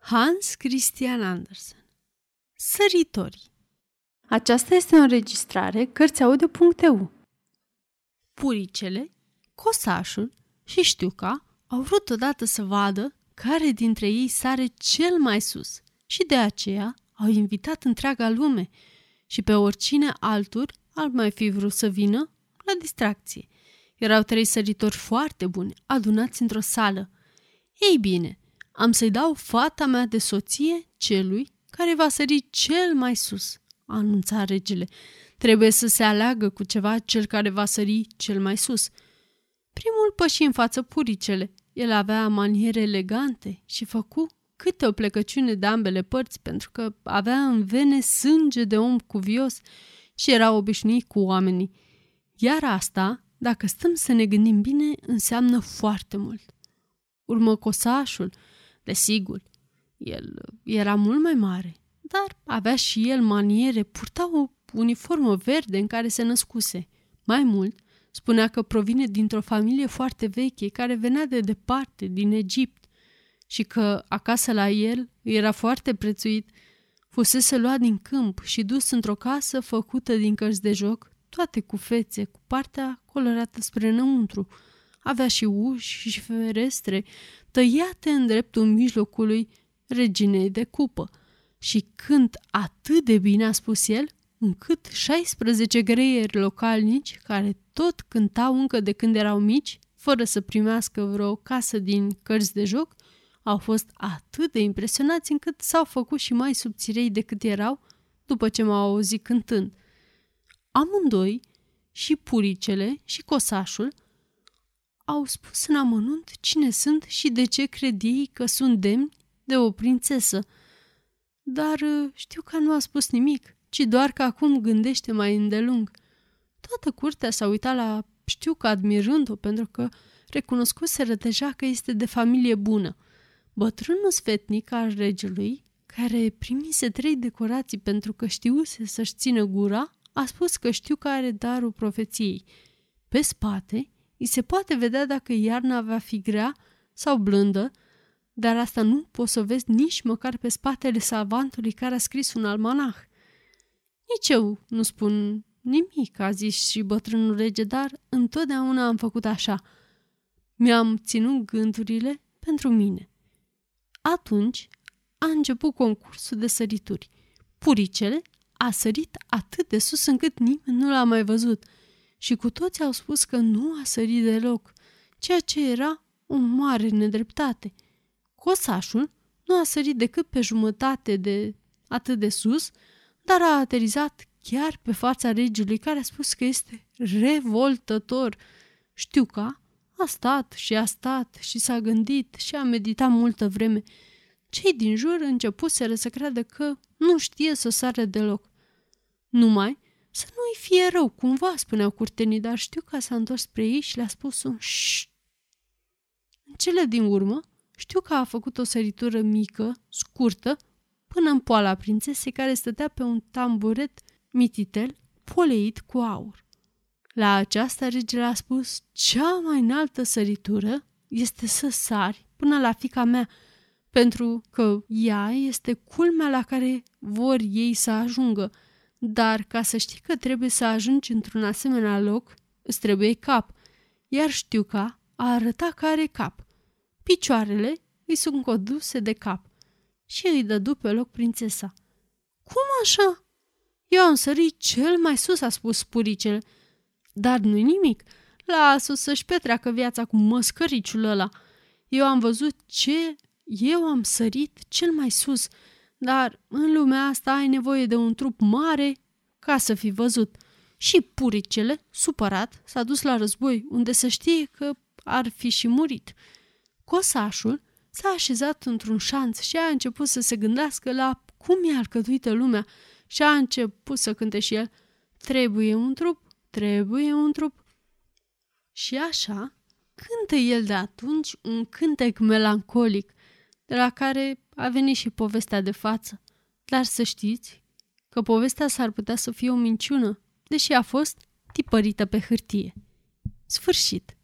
Hans Christian Andersen Săritorii Aceasta este o înregistrare Cărțiaudio.eu Puricele, cosașul și știuca au vrut odată să vadă care dintre ei sare cel mai sus și de aceea au invitat întreaga lume și pe oricine altul ar mai fi vrut să vină la distracție. Erau trei săritori foarte buni, adunați într-o sală. Ei bine, am să-i dau fata mea de soție celui care va sări cel mai sus, anunța regele. Trebuie să se aleagă cu ceva cel care va sări cel mai sus. Primul păși în față puricele. El avea maniere elegante și făcu câte o plecăciune de ambele părți pentru că avea în vene sânge de om cuvios și era obișnuit cu oamenii. Iar asta, dacă stăm să ne gândim bine, înseamnă foarte mult. Urmă cosașul, Desigur, el era mult mai mare, dar avea și el maniere, purta o uniformă verde în care se născuse. Mai mult, spunea că provine dintr-o familie foarte veche care venea de departe, din Egipt, și că acasă la el era foarte prețuit. Fusese luat din câmp și dus într-o casă făcută din cărți de joc, toate cu fețe, cu partea colorată spre înăuntru. Avea și uși și ferestre, tăiate în dreptul mijlocului reginei de cupă. Și cânt atât de bine, a spus el, încât 16 greieri localnici, care tot cântau încă de când erau mici, fără să primească vreo casă din cărți de joc, au fost atât de impresionați încât s-au făcut și mai subțirei decât erau după ce m-au auzit cântând. Amândoi, și puricele și cosașul, au spus în amănunt cine sunt și de ce cred ei că sunt demni de o prințesă. Dar uh, știu că nu a spus nimic, ci doar că acum gândește mai îndelung. Toată curtea s-a uitat la știu că admirând-o pentru că recunoscuseră deja că este de familie bună. Bătrânul sfetnic al regelui, care primise trei decorații pentru că știuse să-și țină gura, a spus că știu că are darul profeției. Pe spate, îi se poate vedea dacă iarna va fi grea sau blândă, dar asta nu poți să vezi nici măcar pe spatele savantului care a scris un almanah. Nici eu nu spun nimic, a zis și bătrânul rege, dar întotdeauna am făcut așa. Mi-am ținut gândurile pentru mine. Atunci a început concursul de sărituri. Puricele a sărit atât de sus încât nimeni nu l-a mai văzut – și cu toți au spus că nu a sărit deloc, ceea ce era o mare nedreptate. Cosașul nu a sărit decât pe jumătate de atât de sus, dar a aterizat chiar pe fața regiului care a spus că este revoltător. Știu că a stat și a stat și s-a gândit și a meditat multă vreme. Cei din jur începuseră să creadă că nu știe să sară deloc. Numai să nu-i fie rău, cumva, spuneau curtenii, dar știu că s-a întors spre ei și le-a spus un șș. În cele din urmă, știu că a făcut o săritură mică, scurtă, până în poala prințesei care stătea pe un tamburet mititel poleit cu aur. La aceasta regele a spus, cea mai înaltă săritură este să sari până la fica mea, pentru că ea este culmea la care vor ei să ajungă – dar ca să știi că trebuie să ajungi într-un asemenea loc, îți trebuie cap. Iar știu că a arăta că are cap. Picioarele îi sunt coduse de cap. Și îi dădu pe loc prințesa. Cum așa? Eu am sărit cel mai sus, a spus spuricele. Dar nu-i nimic. Lasă să-și petreacă viața cu măscăriciul ăla. Eu am văzut ce eu am sărit cel mai sus – dar în lumea asta ai nevoie de un trup mare ca să fi văzut. Și puricele, supărat, s-a dus la război, unde să știe că ar fi și murit. Cosașul s-a așezat într-un șanț și a început să se gândească la cum e alcătuită lumea și a început să cânte și el Trebuie un trup, trebuie un trup. Și așa cântă el de atunci un cântec melancolic, de la care a venit și povestea de față. Dar să știți că povestea s-ar putea să fie o minciună, deși a fost tipărită pe hârtie. Sfârșit.